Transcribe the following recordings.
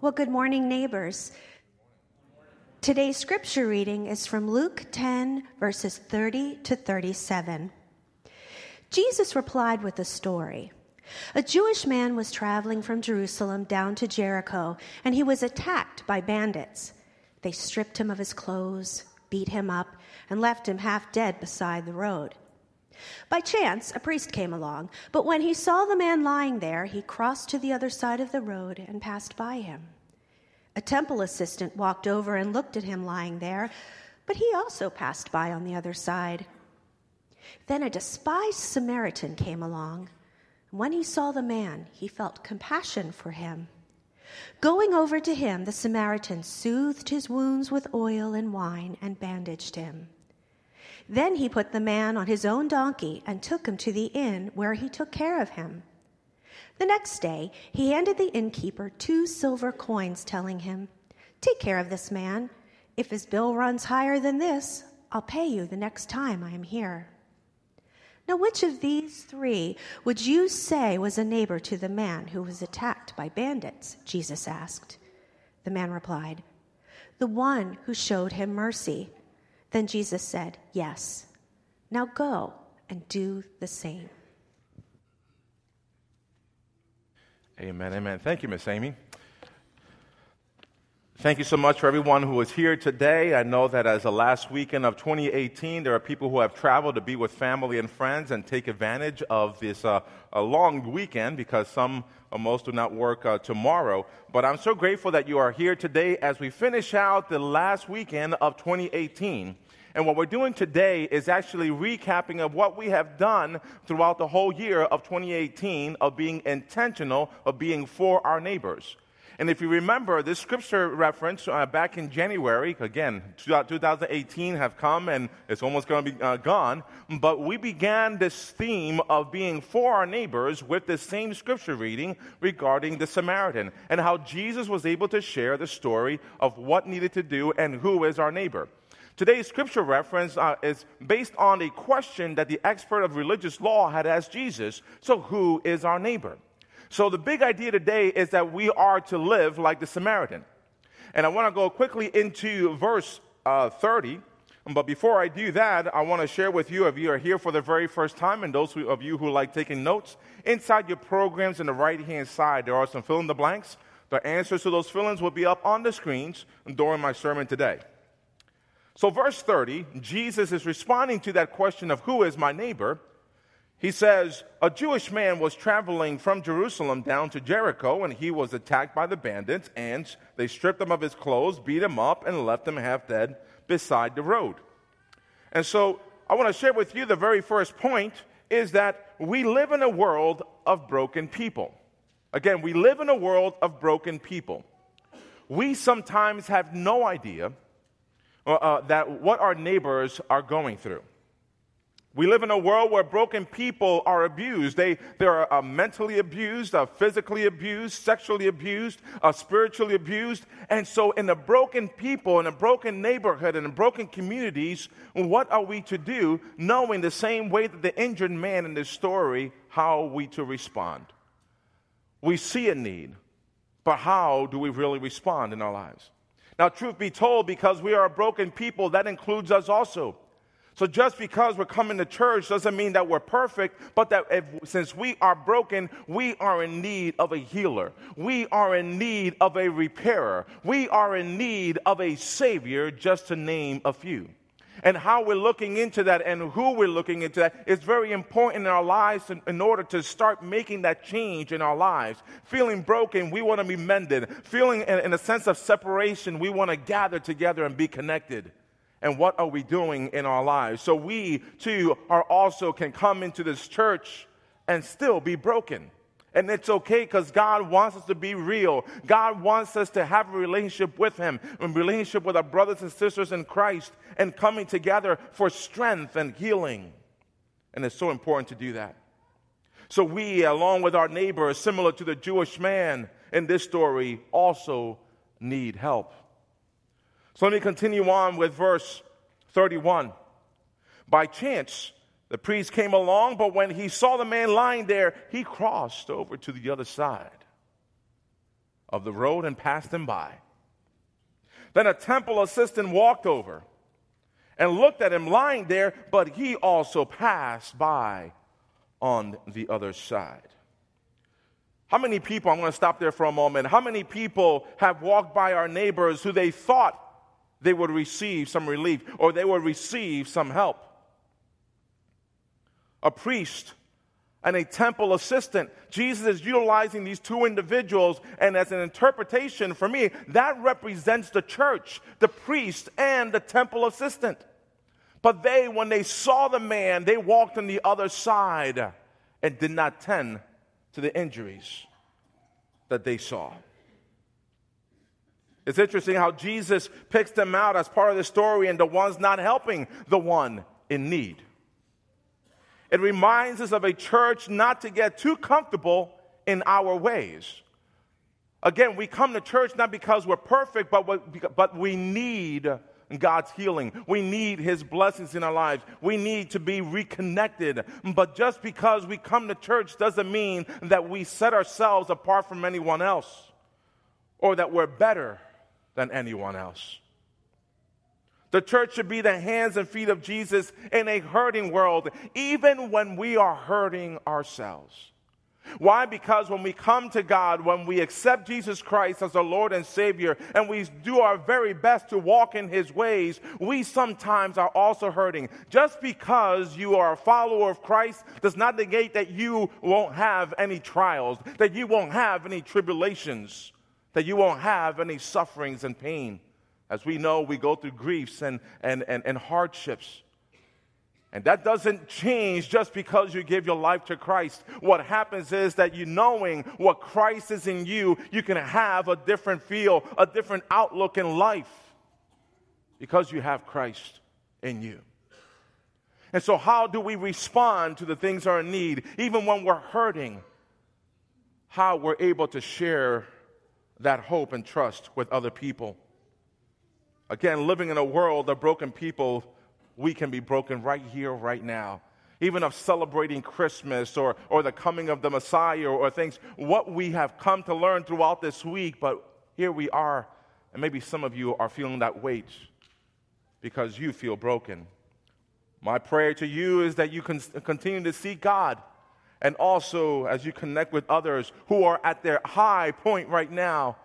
Well, good morning, neighbors. Today's scripture reading is from Luke 10, verses 30 to 37. Jesus replied with a story. A Jewish man was traveling from Jerusalem down to Jericho, and he was attacked by bandits. They stripped him of his clothes, beat him up, and left him half dead beside the road. By chance, a priest came along, but when he saw the man lying there, he crossed to the other side of the road and passed by him. A temple assistant walked over and looked at him lying there, but he also passed by on the other side. Then a despised Samaritan came along. When he saw the man, he felt compassion for him. Going over to him, the Samaritan soothed his wounds with oil and wine and bandaged him. Then he put the man on his own donkey and took him to the inn where he took care of him. The next day, he handed the innkeeper two silver coins, telling him, Take care of this man. If his bill runs higher than this, I'll pay you the next time I am here. Now, which of these three would you say was a neighbor to the man who was attacked by bandits? Jesus asked. The man replied, The one who showed him mercy. Then Jesus said, Yes. Now go and do the same. Amen, amen. Thank you, Miss Amy. Thank you so much for everyone who is here today. I know that as the last weekend of 2018, there are people who have traveled to be with family and friends and take advantage of this uh, a long weekend because some or most do not work uh, tomorrow. But I'm so grateful that you are here today as we finish out the last weekend of 2018. And what we're doing today is actually recapping of what we have done throughout the whole year of 2018 of being intentional, of being for our neighbors. And if you remember, this scripture reference uh, back in January, again, 2018 have come and it's almost going to be uh, gone, but we began this theme of being for our neighbors with the same scripture reading regarding the Samaritan and how Jesus was able to share the story of what needed to do and who is our neighbor. Today's scripture reference uh, is based on a question that the expert of religious law had asked Jesus. So, who is our neighbor? So, the big idea today is that we are to live like the Samaritan. And I want to go quickly into verse uh, 30. But before I do that, I want to share with you, if you are here for the very first time, and those of you who like taking notes, inside your programs on the right hand side, there are some fill in the blanks. The answers to those fill ins will be up on the screens during my sermon today. So, verse 30, Jesus is responding to that question of who is my neighbor he says, A Jewish man was traveling from Jerusalem down to Jericho, and he was attacked by the bandits, and they stripped him of his clothes, beat him up, and left him half dead beside the road. And so I want to share with you the very first point is that we live in a world of broken people. Again, we live in a world of broken people. We sometimes have no idea uh, uh that what our neighbors are going through. We live in a world where broken people are abused. They, they are uh, mentally abused, uh, physically abused, sexually abused, uh, spiritually abused. And so, in a broken people, in a broken neighborhood, in broken communities, what are we to do, knowing the same way that the injured man in this story, how are we to respond? We see a need, but how do we really respond in our lives? Now, truth be told, because we are a broken people, that includes us also. So just because we're coming to church doesn't mean that we're perfect, but that if, since we are broken, we are in need of a healer. We are in need of a repairer. We are in need of a savior, just to name a few. And how we're looking into that and who we're looking into that is very important in our lives in, in order to start making that change in our lives. Feeling broken, we want to be mended. Feeling in, in a sense of separation, we want to gather together and be connected and what are we doing in our lives. So we too are also can come into this church and still be broken. And it's okay because God wants us to be real. God wants us to have a relationship with Him, a relationship with our brothers and sisters in Christ, and coming together for strength and healing. And it's so important to do that. So we, along with our neighbors, similar to the Jewish man in this story, also need help. So let me continue on with verse 31. By chance, the priest came along, but when he saw the man lying there, he crossed over to the other side. of the road and passed him by. Then a temple assistant walked over and looked at him lying there, but he also passed by on the other side. How many people, I'm going to stop there for a moment, how many people have walked by our neighbors who they thought they would receive some relief or they would receive some help? A priest and a temple assistant. Jesus is utilizing these two individuals, and as an interpretation for me, that represents the church, the priest, and the temple assistant. But they, when they saw the man, they walked on the other side and did not tend to the injuries that they saw. It's interesting how Jesus picks them out as part of the story and the ones not helping the one in need. It reminds us of a church not to get too comfortable in our ways. Again, we come to church not because we're perfect, but, but we need God's healing. We need His blessings in our lives. We need to be reconnected. But just because we come to church doesn't mean that we set ourselves apart from anyone else or that we're better than anyone else. The church should be the hands and feet of Jesus in a hurting world, even when we are hurting ourselves. Why? Because when we come to God, when we accept Jesus Christ as our Lord and Savior, and we do our very best to walk in His ways, we sometimes are also hurting. Just because you are a follower of Christ does not negate that you won't have any trials, that you won't have any tribulations, that you won't have any sufferings and pain. As we know, we go through griefs and, and, and, and hardships. And that doesn't change just because you give your life to Christ. What happens is that you knowing what Christ is in you, you can have a different feel, a different outlook in life because you have Christ in you. And so, how do we respond to the things that are in need, even when we're hurting? How we're able to share that hope and trust with other people. Again, living in a world of broken people, we can be broken right here, right now. Even of celebrating Christmas or, or the coming of the Messiah or, or things, what we have come to learn throughout this week, but here we are, and maybe some of you are feeling that weight because you feel broken. My prayer to you is that you can continue to seek God and also as you connect with others who are at their high point right now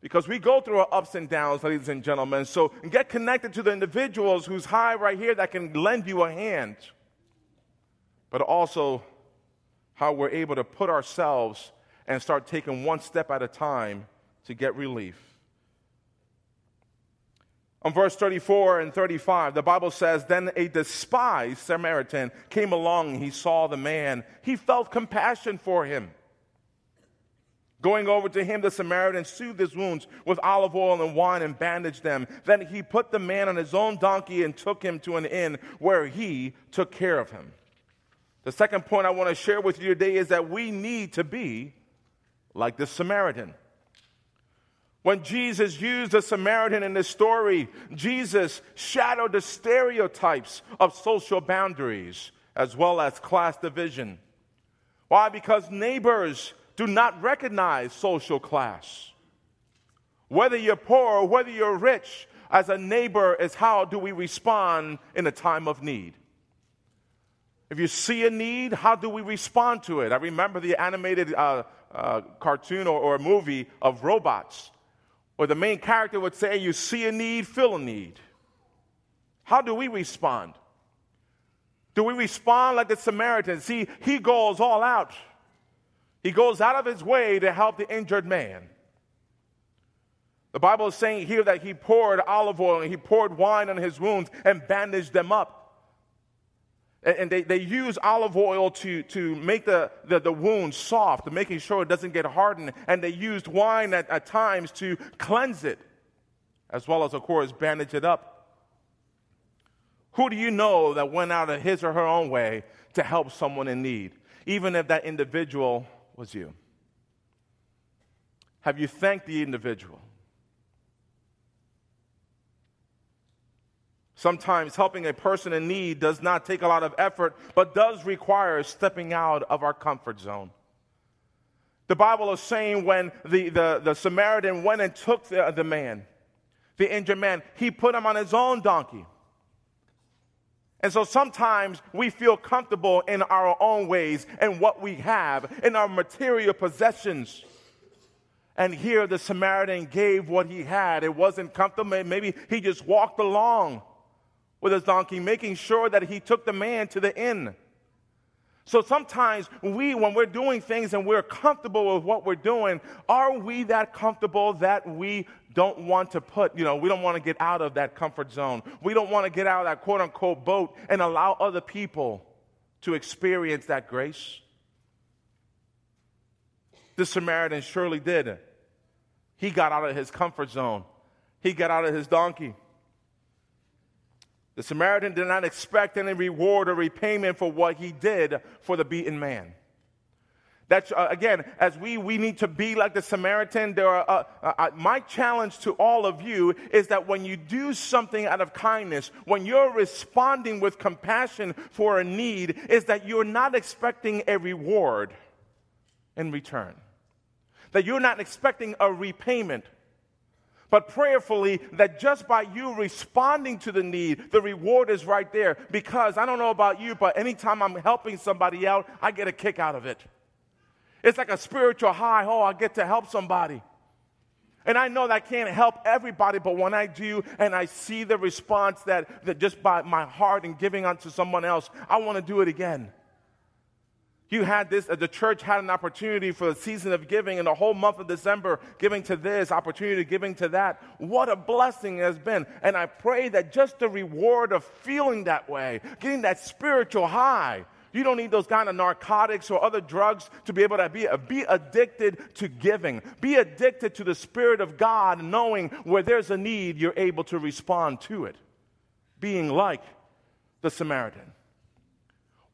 because we go through our ups and downs, ladies and gentlemen. So get connected to the individuals who's high right here that can lend you a hand. But also how we're able to put ourselves and start taking one step at a time to get relief. On verse 34 and 35, the Bible says, Then a despised Samaritan came along. He saw the man. He felt compassion for him. Going over to him, the Samaritan soothed his wounds with olive oil and wine and bandaged them. Then he put the man on his own donkey and took him to an inn where he took care of him. The second point I want to share with you today is that we need to be like the Samaritan. When Jesus used the Samaritan in this story, Jesus shadowed the stereotypes of social boundaries as well as class division. Why? Because neighbors do not recognize social class. Whether you're poor or whether you're rich, as a neighbor, is how do we respond in a time of need? If you see a need, how do we respond to it? I remember the animated uh, uh, cartoon or, or movie of robots, where the main character would say, You see a need, fill a need. How do we respond? Do we respond like the Samaritan? See, he goes all out. He goes out of his way to help the injured man. The Bible is saying here that he poured olive oil and he poured wine on his wounds and bandaged them up. And they, they use olive oil to, to make the, the, the wound soft, making sure it doesn't get hardened. And they used wine at, at times to cleanse it, as well as, of course, bandage it up. Who do you know that went out of his or her own way to help someone in need, even if that individual was you? Have you thanked the individual? Sometimes helping a person in need does not take a lot of effort, but does require stepping out of our comfort zone. The Bible is saying when the, the, the Samaritan went and took the, the man, the injured man, he put him on his own donkey. And so sometimes we feel comfortable in our own ways and what we have, in our material possessions. And here the Samaritan gave what he had. It wasn't comfortable. Maybe he just walked along with his donkey, making sure that he took the man to the inn. So sometimes we, when we're doing things and we're comfortable with what we're doing, are we that comfortable that we don't want to put, you know, we don't want to get out of that comfort zone. We don't want to get out of that quote unquote boat and allow other people to experience that grace? The Samaritan surely did. He got out of his comfort zone, he got out of his donkey. The Samaritan did not expect any reward or repayment for what he did for the beaten man. That's uh, again, as we we need to be like the Samaritan. There are uh, uh, uh, my challenge to all of you is that when you do something out of kindness, when you're responding with compassion for a need, is that you're not expecting a reward in return. That you're not expecting a repayment but prayerfully that just by you responding to the need, the reward is right there. Because I don't know about you, but anytime I'm helping somebody out, I get a kick out of it. It's like a spiritual high. Oh, I get to help somebody. And I know that I can't help everybody, but when I do and I see the response that, that just by my heart and giving unto someone else, I want to do it again. You had this, uh, the church had an opportunity for the season of giving and the whole month of December, giving to this, opportunity giving to that. What a blessing it has been. And I pray that just the reward of feeling that way, getting that spiritual high, you don't need those kind of narcotics or other drugs to be able to be, uh, be addicted to giving. Be addicted to the Spirit of God, knowing where there's a need, you're able to respond to it. Being like the Samaritan.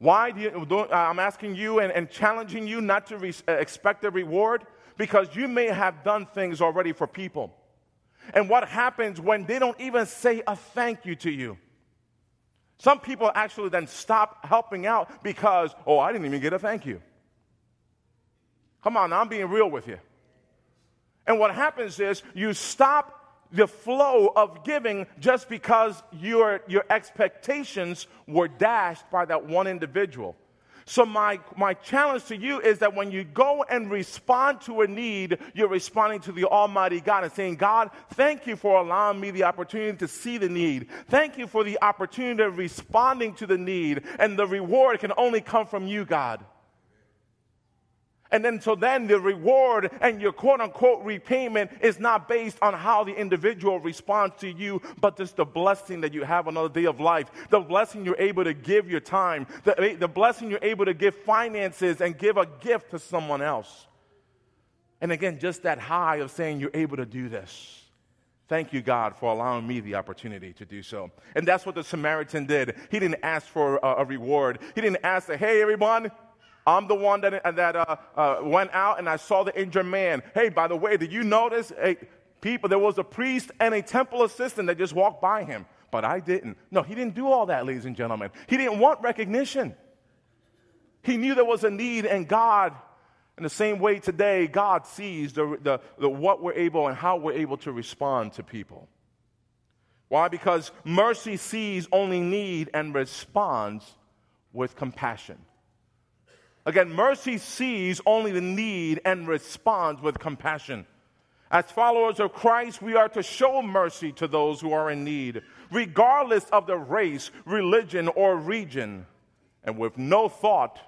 Why do you, I'm asking you and, and challenging you not to re- uh, expect a reward because you may have done things already for people. And what happens when they don't even say a thank you to you? Some people actually then stop helping out because, oh, I didn't even get a thank you. Come on, I'm being real with you. And what happens is you stop the flow of giving just because your, your expectations were dashed by that one individual. So, my, my challenge to you is that when you go and respond to a need, you're responding to the Almighty God and saying, God, thank you for allowing me the opportunity to see the need. Thank you for the opportunity of responding to the need. And the reward can only come from you, God. And then, so then the reward and your quote unquote repayment is not based on how the individual responds to you, but just the blessing that you have another day of life. The blessing you're able to give your time. The, the blessing you're able to give finances and give a gift to someone else. And again, just that high of saying you're able to do this. Thank you, God, for allowing me the opportunity to do so. And that's what the Samaritan did. He didn't ask for a, a reward. He didn't ask, hey, everyone, I'm the one that, that uh, uh, went out and I saw the injured man. Hey, by the way, did you notice people? There was a priest and a temple assistant that just walked by him, but I didn't. No, he didn't do all that, ladies and gentlemen. He didn't want recognition. He knew there was a need, and God, in the same way today, God sees the, the, the what we're able and how we're able to respond to people. Why? Because mercy sees only need and responds with compassion. Again, mercy sees only the need and responds with compassion. As followers of Christ, we are to show mercy to those who are in need, regardless of the race, religion, or region, and with no thought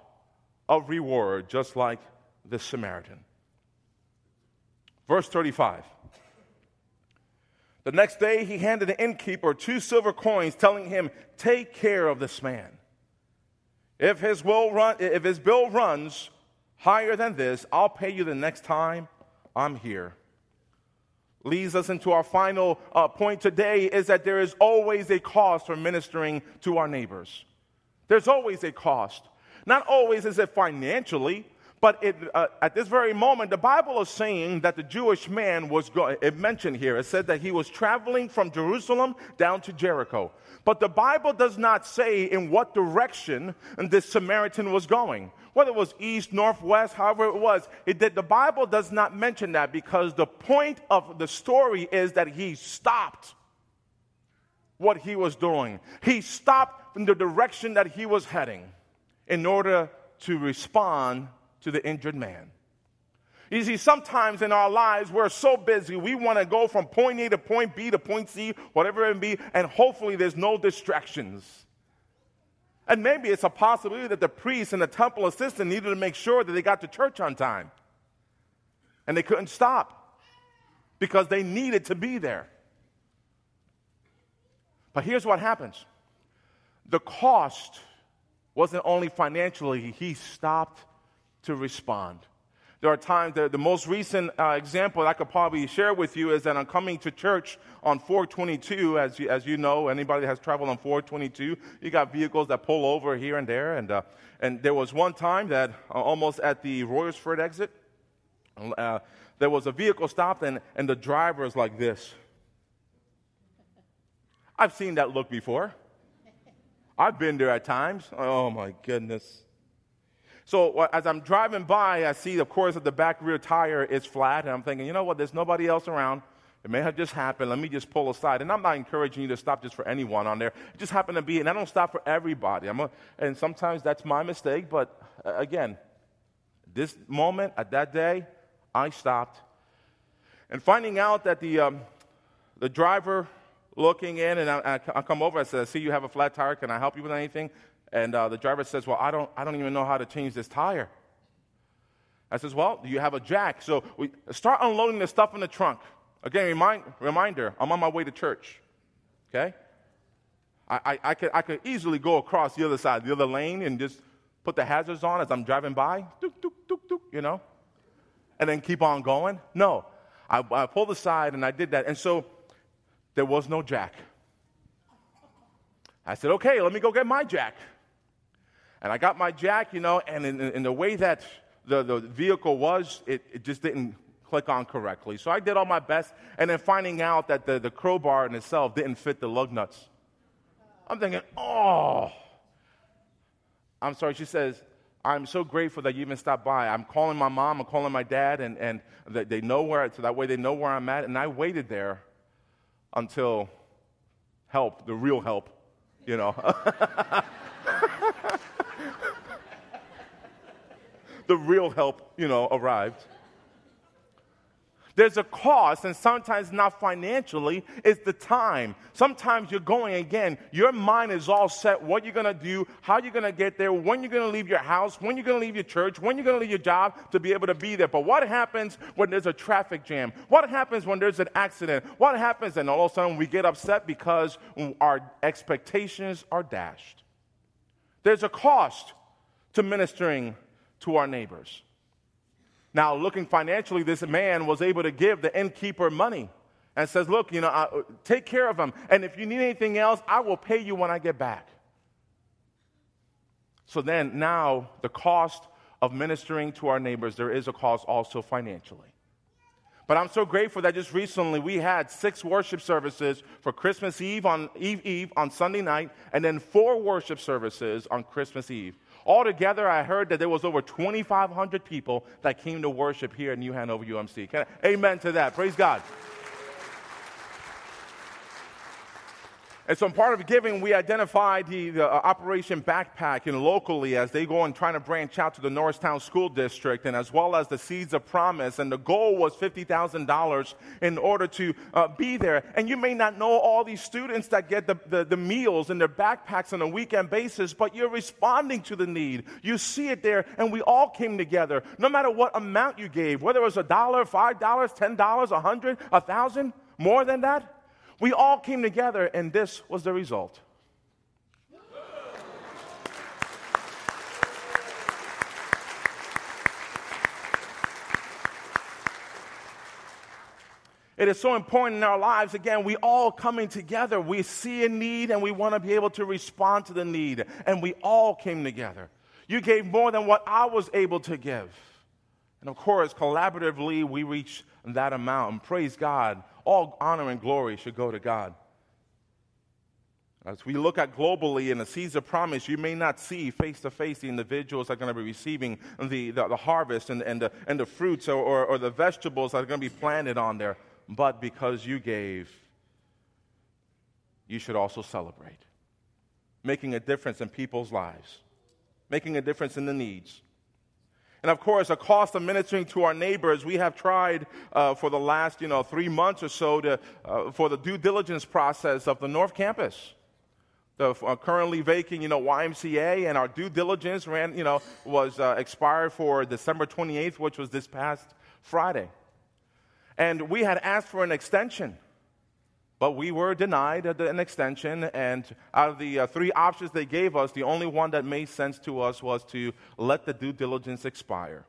of reward, just like the Samaritan. Verse 35. The next day, he handed the innkeeper two silver coins, telling him, Take care of this man. If his, will run, if his bill runs higher than this, I'll pay you the next time I'm here. Leads us into our final uh, point today is that there is always a cost for ministering to our neighbors. There's always a cost. Not always is it financially, But it, uh, at this very moment, the Bible is saying that the Jewish man was going, it mentioned here, it said that he was traveling from Jerusalem down to Jericho. But the Bible does not say in what direction this Samaritan was going. Whether it was east, north, west, however it was, it did, the Bible does not mention that because the point of the story is that he stopped what he was doing. He stopped in the direction that he was heading in order to respond to the injured man. You see, sometimes in our lives, we're so busy, we want to go from point A to point B to point C, whatever it may be, and hopefully there's no distractions. And maybe it's a possibility that the priest and the temple assistant needed to make sure that they got to church on time. And they couldn't stop because they needed to be there. But here's what happens the cost wasn't only financially, he stopped to respond. There are times that the most recent uh, example I could probably share with you is that I'm coming to church on 422. As you, as you know, anybody that has traveled on 422, you got vehicles that pull over here and there. And, uh, and there was one time that uh, almost at the Royersford exit, uh, there was a vehicle stopped and, and the driver is like this. I've seen that look before. I've been there at times. Oh my goodness. So as I'm driving by, I see, of course, that the back rear tire is flat, and I'm thinking, you know what? There's nobody else around. It may have just happened. Let me just pull aside. And I'm not encouraging you to stop just for anyone on there. It just happened to be, and I don't stop for everybody. A, and sometimes that's my mistake, but uh, again, this moment, at that day, I stopped. And finding out that the, um, the driver looking in, and I, I, I come over, I said, I see you have a flat tire. Can I help you with anything? And uh, the driver says, Well, I don't, I don't even know how to change this tire. I says, Well, do you have a jack? So we start unloading the stuff in the trunk. Again, remind, reminder, I'm on my way to church. Okay? I, I, I, could, I could easily go across the other side, the other lane, and just put the hazards on as I'm driving by, you know, and then keep on going. No, I, I pulled aside and I did that. And so there was no jack. I said, okay, let me go get my jack. And I got my jack, you know, and in, in the way that the, the vehicle was, it, it just didn't click on correctly. So I did all my best, and then finding out that the, the crowbar in itself didn't fit the lug nuts. I'm thinking, oh. I'm sorry, she says, I'm so grateful that you even stopped by. I'm calling my mom, I'm calling my dad, and, and they know where, so that way they know where I'm at. And I waited there until help, the real help, you know. the real help, you know, arrived. There's a cost, and sometimes not financially, it's the time. Sometimes you're going again, your mind is all set what you're going to do, how you're going to get there, when you're going to leave your house, when you're going to leave your church, when you're going to leave your job to be able to be there. But what happens when there's a traffic jam? What happens when there's an accident? What happens and all of a sudden we get upset because our expectations are dashed? There's a cost to ministering to our neighbors. Now, looking financially, this man was able to give the innkeeper money and says, Look, you know, I, take care of him. And if you need anything else, I will pay you when I get back. So then, now the cost of ministering to our neighbors, there is a cost also financially. But I'm so grateful that just recently we had six worship services for Christmas Eve on Eve Eve on Sunday night, and then four worship services on Christmas Eve. Altogether, I heard that there was over 2,500 people that came to worship here at New Hanover UMC. I, amen to that. Praise God. And so, in part of giving, we identified the, the uh, Operation Backpack and locally as they go and trying to branch out to the Norristown School District, and as well as the Seeds of Promise. And the goal was $50,000 in order to uh, be there. And you may not know all these students that get the, the, the meals in their backpacks on a weekend basis, but you're responding to the need. You see it there, and we all came together. No matter what amount you gave, whether it was a dollar, five dollars, ten dollars, a hundred, a thousand, more than that, we all came together, and this was the result. It is so important in our lives. Again, we all coming together. We see a need and we want to be able to respond to the need. And we all came together. You gave more than what I was able to give. And of course, collaboratively, we reach that amount. And praise God, all honor and glory should go to God. As we look at globally in the seeds of promise, you may not see face to face the individuals that are going to be receiving the, the, the harvest and, and, the, and the fruits or, or, or the vegetables that are going to be planted on there. But because you gave, you should also celebrate, making a difference in people's lives, making a difference in the needs. And of course, the cost of ministering to our neighbors, we have tried uh, for the last, you know, three months or so to, uh, for the due diligence process of the North Campus the uh, currently vacant, you know, YMCA, and our due diligence ran, you know, was uh, expired for December 28th, which was this past Friday. And we had asked for an extension, but we were denied an extension. And out of the uh, three options they gave us, the only one that made sense to us was to let the due diligence expire.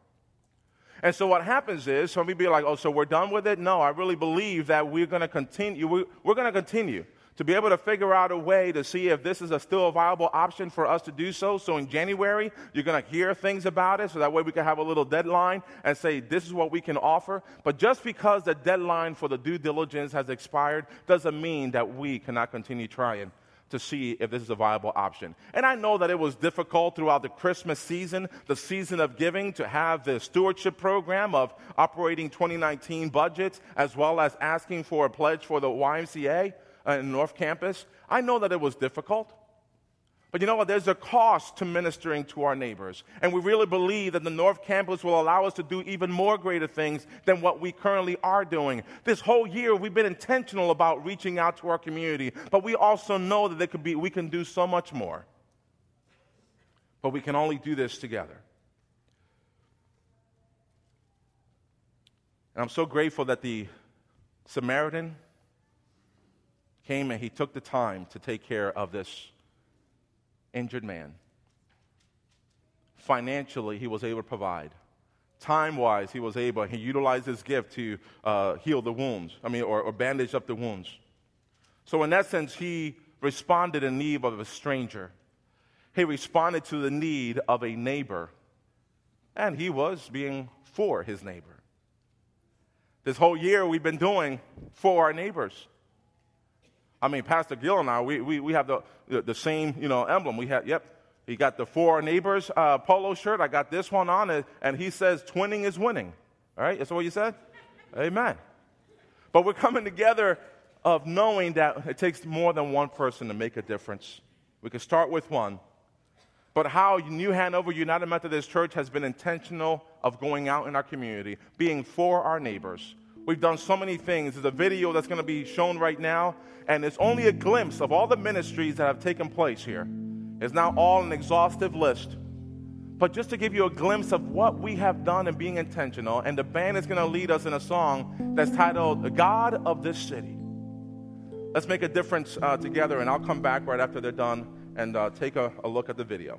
And so what happens is, some people be like, oh, so we're done with it? No, I really believe that we're going to continue. We're, we're going to continue to be able to figure out a way to see if this is a still a viable option for us to do so. So in January, you're going to hear things about it, so that way we can have a little deadline and say, this is what we can offer. But just because the deadline for the due diligence has expired doesn't mean that we cannot continue trying to see if this is a viable option. And I know that it was difficult throughout the Christmas season, the season of giving, to have the stewardship program of operating 2019 budgets, as well as asking for a pledge for the YMCA uh, in North Campus. I know that it was difficult. But you know what? There's a cost to ministering to our neighbors. And we really believe that the North Campus will allow us to do even more greater things than what we currently are doing. This whole year, we've been intentional about reaching out to our community, but we also know that could be, we can do so much more. But we can only do this together. And I'm so grateful that the Samaritan came and he took the time to take care of this injured man. Financially, he was able to provide. Time wise, he was able, he utilized his gift to uh, heal the wounds, I mean, or, or bandage up the wounds. So, in sense, he responded in need of a stranger. He responded to the need of a neighbor, and he was being for his neighbor. This whole year, we've been doing for our neighbors. I mean, Pastor Gill and I, we, we, we have the, the, same, you know, emblem. We have, yep, he got the for neighbors uh, polo shirt. I got this one on, and he says twinning is winning. All right, that's what you said? Amen. But we're coming together of knowing that it takes more than one person to make a difference. We can start with one. But how New Hanover United Methodist Church has been intentional of going out in our community, being for our neighbors, We've done so many things. There's a video that's going to be shown right now, and it's only a glimpse of all the ministries that have taken place here. It's not all an exhaustive list, but just to give you a glimpse of what we have done and being intentional. And the band is going to lead us in a song that's titled "The God of This City." Let's make a difference uh, together, and I'll come back right after they're done and uh, take a, a look at the video.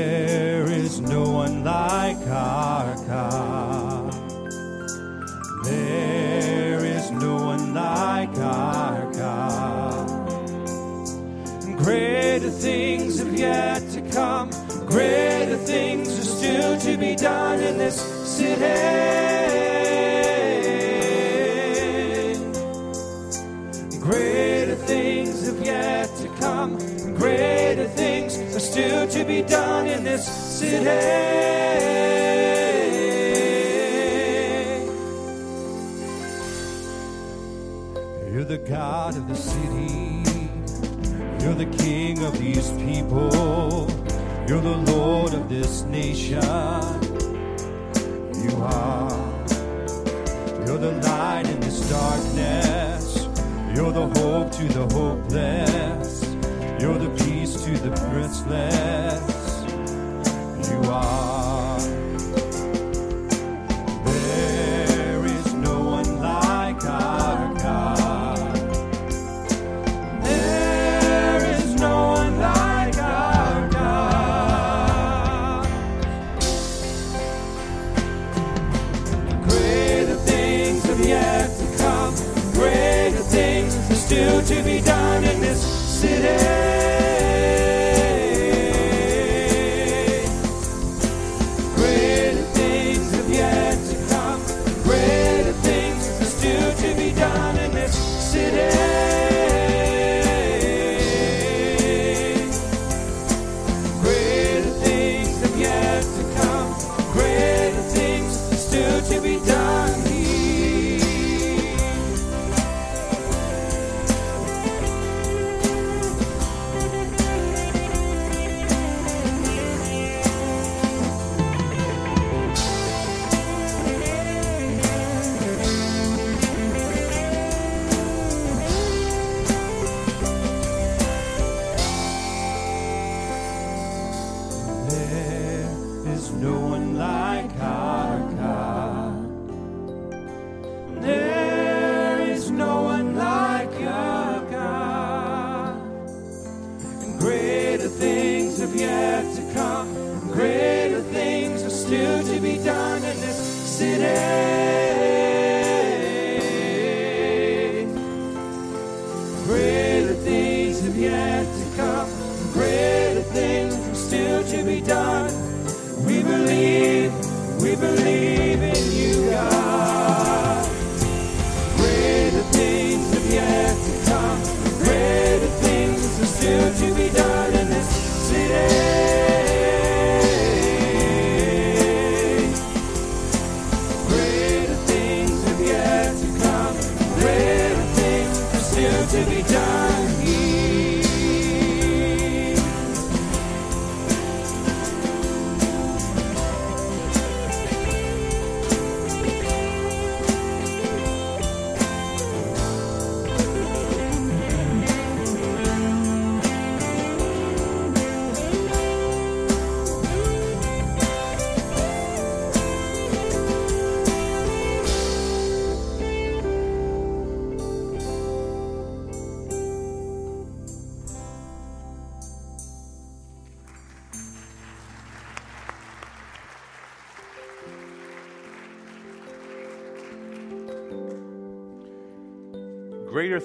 this city. Greater things have yet to come, greater things are still to be done in this city. You're the God of the city. You're the King of these people. You're the Lord of this nation. The light in this darkness. You're the hope to the hopeless. You're the peace to the princeless.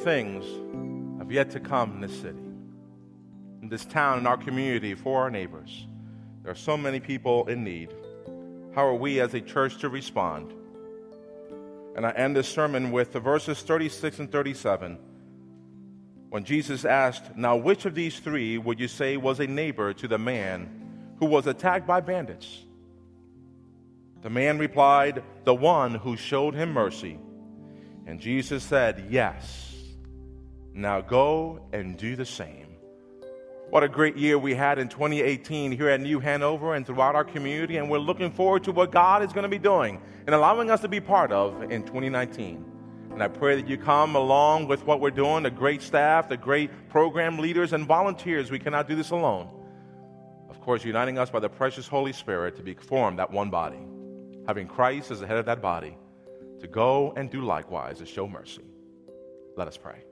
Things have yet to come in this city, in this town, in our community, for our neighbors. There are so many people in need. How are we as a church to respond? And I end this sermon with the verses 36 and 37. When Jesus asked, Now which of these three would you say was a neighbor to the man who was attacked by bandits? The man replied, The one who showed him mercy. And Jesus said, Yes. Now go and do the same. What a great year we had in 2018 here at New Hanover and throughout our community, and we're looking forward to what God is going to be doing and allowing us to be part of in 2019. And I pray that you come along with what we're doing, the great staff, the great program leaders, and volunteers. We cannot do this alone. Of course, uniting us by the precious Holy Spirit to be formed that one body, having Christ as the head of that body, to go and do likewise, to show mercy. Let us pray.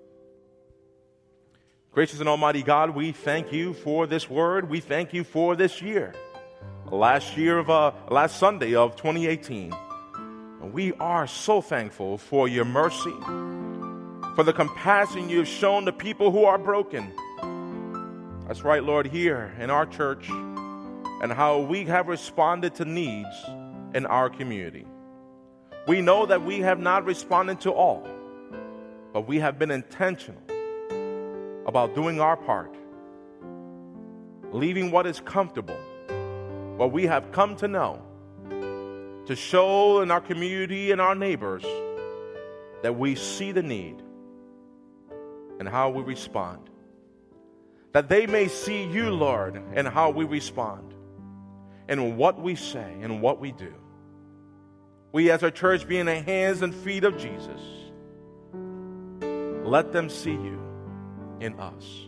Gracious and Almighty God, we thank you for this word. We thank you for this year, last year of uh, last Sunday of 2018. And we are so thankful for your mercy, for the compassion you have shown to people who are broken. That's right, Lord, here in our church, and how we have responded to needs in our community. We know that we have not responded to all, but we have been intentional about doing our part. leaving what is comfortable, what we have come to know, to show in our community and our neighbors that we see the need and how we respond. That they may see you, Lord, and how we respond, and what we say and what we do. We, as a church, being the hands and feet of Jesus, let them see you in us.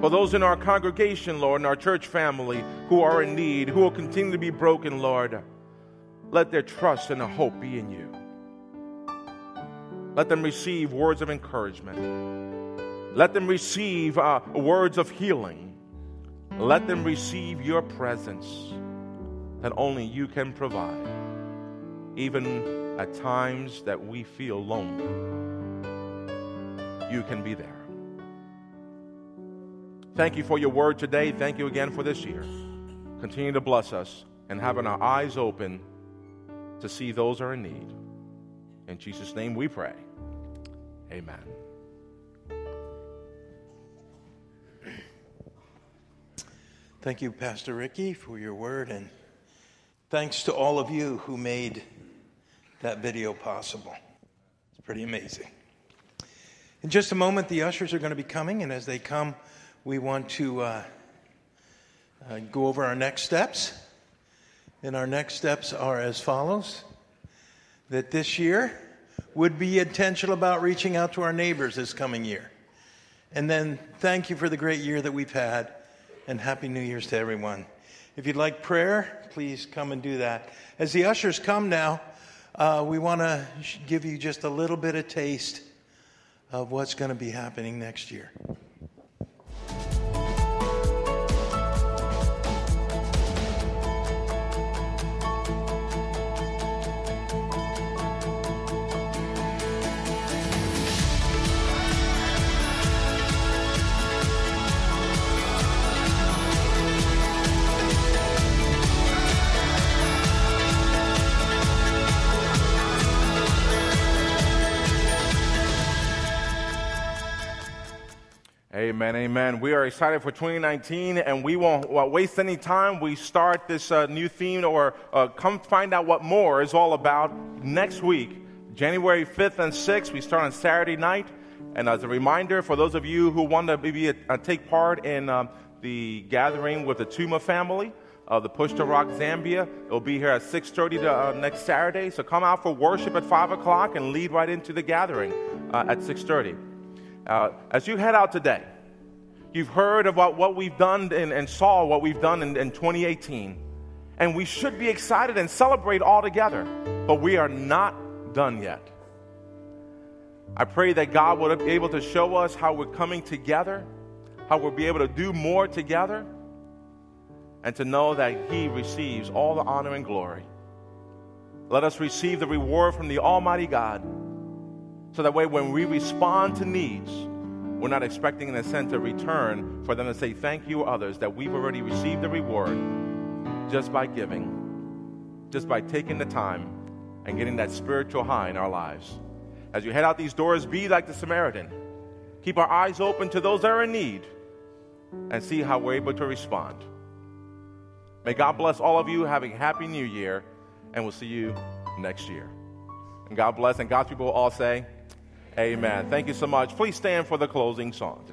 For those in our congregation, Lord, in our church family who are in need, who will continue to be broken, Lord, let their trust and their hope be in you. Let them receive words of encouragement. Let them receive uh, words of healing. Let them receive your presence that only you can provide, even at times that we feel lonely. You can be there. Thank you for your word today. Thank you again for this year. Continue to bless us and having our eyes open to see those are in need. In Jesus' name we pray. Amen. Thank you, Pastor Ricky, for your word, and thanks to all of you who made that video possible. It's pretty amazing. In just a moment, the ushers are going to be coming, and as they come, we want to uh, uh, go over our next steps. And our next steps are as follows that this year would be intentional about reaching out to our neighbors this coming year. And then thank you for the great year that we've had, and Happy New Year's to everyone. If you'd like prayer, please come and do that. As the ushers come now, uh, we want to give you just a little bit of taste of what's going to be happening next year. Amen, amen. We are excited for 2019 and we won't waste any time. We start this uh, new theme or uh, come find out what more is all about next week, January 5th and 6th. We start on Saturday night. And as a reminder, for those of you who want to maybe uh, take part in um, the gathering with the Tuma family, uh, the Push to Rock Zambia. It'll be here at 6.30 to, uh, next Saturday. So come out for worship at 5 o'clock and lead right into the gathering uh, at 6.30. Uh, as you head out today, You've heard about what we've done and, and saw what we've done in, in 2018. And we should be excited and celebrate all together. But we are not done yet. I pray that God will be able to show us how we're coming together, how we'll be able to do more together, and to know that He receives all the honor and glory. Let us receive the reward from the Almighty God so that way when we respond to needs, we're not expecting, in a sense, a return for them to say thank you others, that we've already received the reward just by giving, just by taking the time and getting that spiritual high in our lives. As you head out these doors, be like the Samaritan. Keep our eyes open to those that are in need and see how we're able to respond. May God bless all of you. Having a happy new year, and we'll see you next year. And God bless, and God's people will all say, Amen. Thank you so much. Please stand for the closing song.